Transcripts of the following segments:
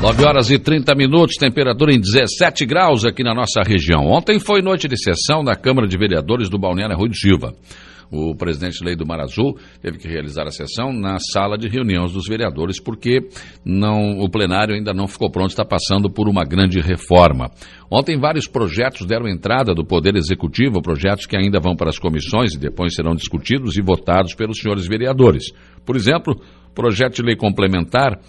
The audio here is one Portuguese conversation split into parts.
9 horas e 30 minutos, temperatura em 17 graus aqui na nossa região. Ontem foi noite de sessão na Câmara de Vereadores do Balneário Rui do Silva. O presidente Lei do Mar Azul teve que realizar a sessão na sala de reuniões dos vereadores, porque não, o plenário ainda não ficou pronto, está passando por uma grande reforma. Ontem, vários projetos deram entrada do Poder Executivo, projetos que ainda vão para as comissões e depois serão discutidos e votados pelos senhores vereadores. Por exemplo, projeto de lei complementar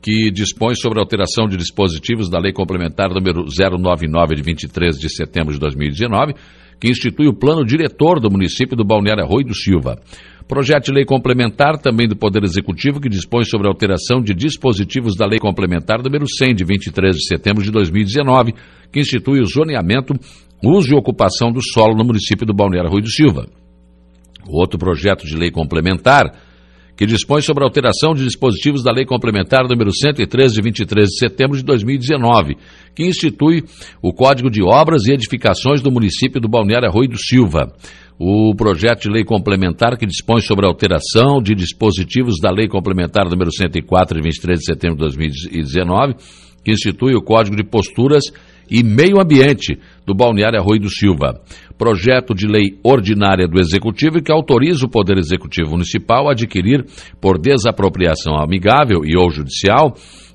que dispõe sobre a alteração de dispositivos da Lei Complementar número 099 de 23 de setembro de 2019, que institui o plano diretor do município do Balneário Arroio do Silva. Projeto de lei complementar também do Poder Executivo que dispõe sobre a alteração de dispositivos da Lei Complementar número 100 de 23 de setembro de 2019, que institui o zoneamento, uso e ocupação do solo no município do Balneário Arroio do Silva. Outro projeto de lei complementar que dispõe sobre a alteração de dispositivos da Lei Complementar número 113 de 23 de setembro de 2019, que institui o Código de Obras e Edificações do município do Balneário Arroio do Silva. O projeto de lei complementar que dispõe sobre a alteração de dispositivos da Lei Complementar número 104 de 23 de setembro de 2019, que institui o Código de Posturas e Meio Ambiente do Balneário Arroio do Silva. Projeto de lei ordinária do Executivo que autoriza o Poder Executivo Municipal a adquirir, por desapropriação amigável e ou judicial,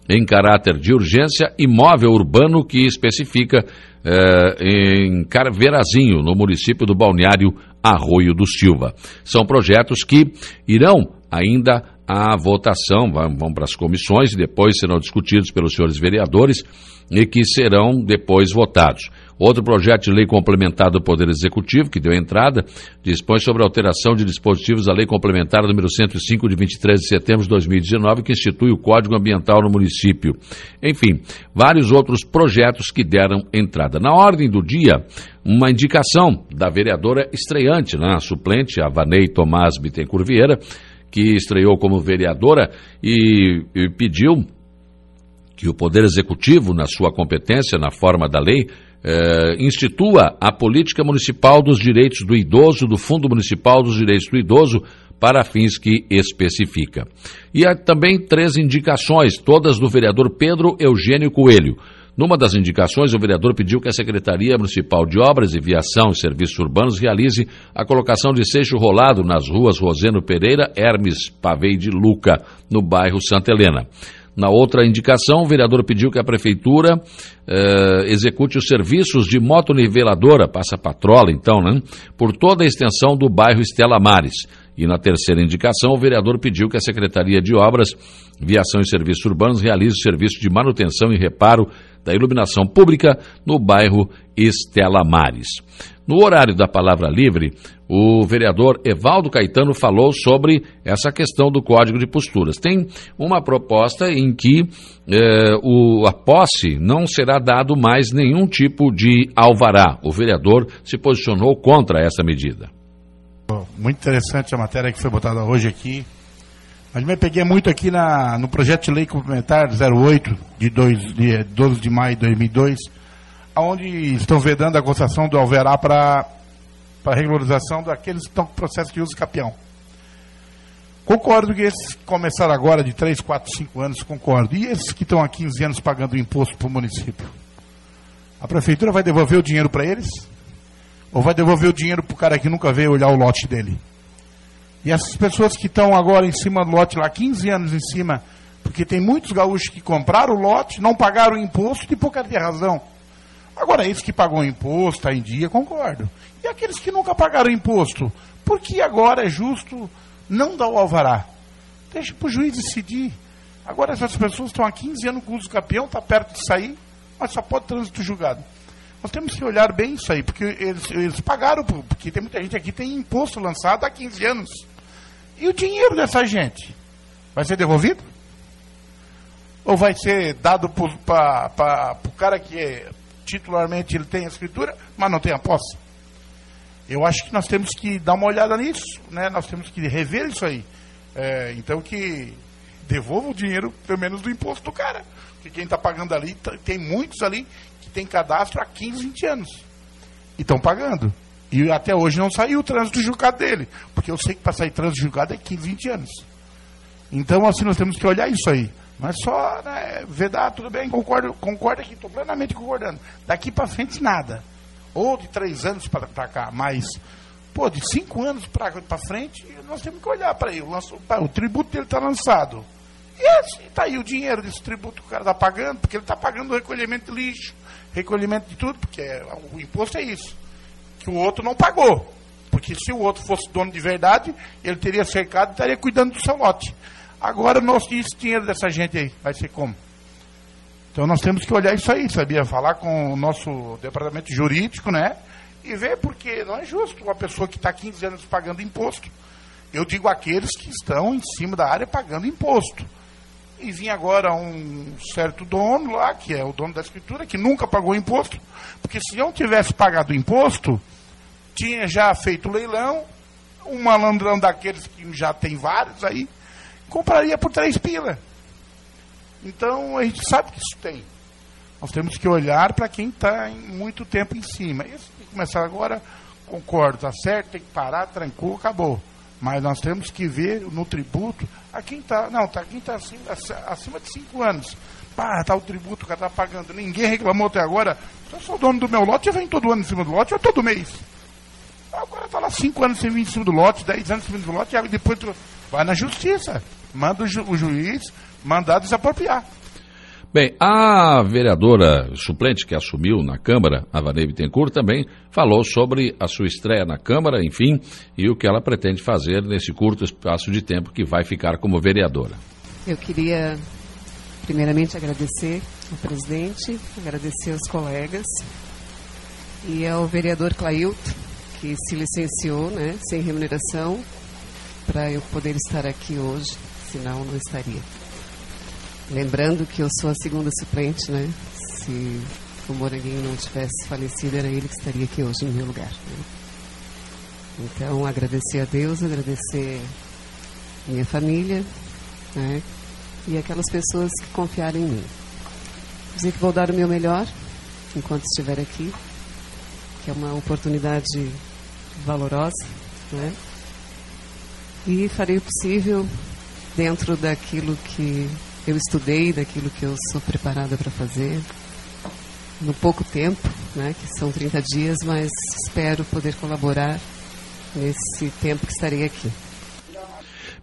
em caráter de urgência, imóvel urbano que especifica eh, em Carverazinho, no município do Balneário Arroio do Silva. São projetos que irão ainda à votação, vão, vão para as comissões e depois serão discutidos pelos senhores vereadores e que serão depois votados. Outro projeto de lei complementar do Poder Executivo, que deu entrada, dispõe sobre a alteração de dispositivos da Lei Complementar número 105, de 23 de setembro de 2019, que institui o Código Ambiental no município. Enfim, vários outros projetos que deram entrada. Na ordem do dia, uma indicação da vereadora estreante, né, a suplente, a Vanei Tomás Bittencourt Vieira, que estreou como vereadora e, e pediu que o Poder Executivo, na sua competência, na forma da lei, eh, institua a política municipal dos direitos do idoso, do Fundo Municipal dos Direitos do Idoso, para fins que especifica. E há também três indicações, todas do vereador Pedro Eugênio Coelho. Numa das indicações, o vereador pediu que a Secretaria Municipal de Obras e Viação e Serviços Urbanos realize a colocação de seixo rolado nas ruas Roseno Pereira, Hermes Pavei de Luca, no bairro Santa Helena. Na outra indicação, o vereador pediu que a prefeitura eh, execute os serviços de motoniveladora, passa patrola então, né, por toda a extensão do bairro Estela Mares. E na terceira indicação, o vereador pediu que a Secretaria de Obras, Viação e Serviços Urbanos realize o serviço de manutenção e reparo da iluminação pública no bairro Estela Mares. No horário da palavra livre, o vereador Evaldo Caetano falou sobre essa questão do código de posturas. Tem uma proposta em que eh, o, a posse não será dado mais nenhum tipo de alvará. O vereador se posicionou contra essa medida. Muito interessante a matéria que foi botada hoje aqui. Mas me peguei muito aqui na, no projeto de lei complementar 08 de, dois, de 12 de maio de 2002 onde estão vedando a concessão do Alverá para a regularização daqueles que estão com processo de uso capião. Concordo que esses que começaram agora de 3, 4, 5 anos, concordo. E esses que estão há 15 anos pagando imposto para o município? A prefeitura vai devolver o dinheiro para eles? Ou vai devolver o dinheiro para o cara que nunca veio olhar o lote dele? E essas pessoas que estão agora em cima do lote, lá 15 anos em cima, porque tem muitos gaúchos que compraram o lote, não pagaram o imposto e por causa de razão Agora, esse que pagou imposto, está em dia, concordo. E aqueles que nunca pagaram imposto, por que agora é justo não dar o alvará? Deixa para o juiz decidir. Agora essas pessoas estão há 15 anos com o uso campeão, está perto de sair, mas só pode trânsito julgado. Nós temos que olhar bem isso aí, porque eles, eles pagaram, porque tem muita gente aqui que tem imposto lançado há 15 anos. E o dinheiro dessa gente? Vai ser devolvido? Ou vai ser dado para o cara que é titularmente ele tem a escritura, mas não tem a posse. Eu acho que nós temos que dar uma olhada nisso, né? nós temos que rever isso aí. É, então que devolva o dinheiro, pelo menos, do imposto do cara. Porque quem está pagando ali, tá, tem muitos ali que tem cadastro há 15, 20 anos. E estão pagando. E até hoje não saiu o trânsito julgado dele. Porque eu sei que para sair trânsito julgado é 15, 20 anos. Então, assim, nós temos que olhar isso aí. Mas só né, vedar, tudo bem, concordo, concordo aqui, estou plenamente concordando. Daqui para frente, nada. Ou de três anos para cá, mas, pô, de cinco anos para frente, nós temos que olhar para ele. O, o tributo dele está lançado. E está aí o dinheiro desse tributo que o cara está pagando, porque ele está pagando o recolhimento de lixo, recolhimento de tudo, porque é, o imposto é isso. Que o outro não pagou. Porque se o outro fosse dono de verdade, ele teria cercado e estaria cuidando do seu lote. Agora, nosso, esse dinheiro dessa gente aí vai ser como? Então nós temos que olhar isso aí, sabia? Falar com o nosso departamento jurídico, né? E ver porque não é justo uma pessoa que está 15 anos pagando imposto. Eu digo aqueles que estão em cima da área pagando imposto. E vinha agora um certo dono lá, que é o dono da escritura, que nunca pagou imposto, porque se eu tivesse pagado imposto, tinha já feito leilão, um malandrão daqueles que já tem vários aí, compraria por três pila. Então a gente sabe que isso tem. Nós temos que olhar para quem está muito tempo em cima. Isso tem que começar agora, concordo, tá certo, tem que parar, trancou, acabou. Mas nós temos que ver no tributo a quem está. Não, tá, quem está acima, acima de cinco anos. Pá, está o tributo que está pagando. Ninguém reclamou até agora. Se eu sou dono do meu lote, eu venho todo ano em cima do lote, ou todo mês. Agora está lá cinco anos sem vir em cima do lote, dez anos em cima do lote, e depois tu vai na justiça. Manda o, ju o juiz mandar desapropriar. Bem, a vereadora suplente que assumiu na Câmara, a Vanei Bittencourt, também falou sobre a sua estreia na Câmara, enfim, e o que ela pretende fazer nesse curto espaço de tempo que vai ficar como vereadora. Eu queria, primeiramente, agradecer ao presidente, agradecer aos colegas e ao vereador Clailton, que se licenciou, né, sem remuneração, para eu poder estar aqui hoje, senão não estaria. Lembrando que eu sou a segunda suplente, né? Se o Moranguinho não tivesse falecido, era ele que estaria aqui hoje no meu lugar. Né? Então, agradecer a Deus, agradecer minha família, né? E aquelas pessoas que confiaram em mim. Dizer que vou dar o meu melhor enquanto estiver aqui, que é uma oportunidade valorosa, né? E farei o possível dentro daquilo que eu estudei daquilo que eu sou preparada para fazer no pouco tempo, né, que são 30 dias, mas espero poder colaborar nesse tempo que estarei aqui.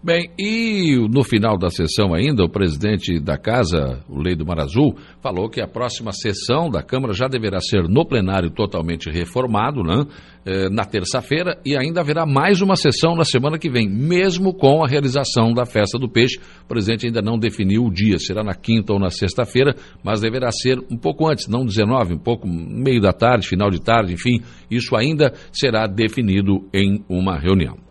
Bem, e no final da sessão ainda, o presidente da Casa, o Lei do Mar Azul, falou que a próxima sessão da Câmara já deverá ser no plenário totalmente reformado, né, eh, na terça-feira, e ainda haverá mais uma sessão na semana que vem, mesmo com a realização da Festa do Peixe. O presidente ainda não definiu o dia, será na quinta ou na sexta-feira, mas deverá ser um pouco antes, não 19, um pouco meio da tarde, final de tarde, enfim, isso ainda será definido em uma reunião.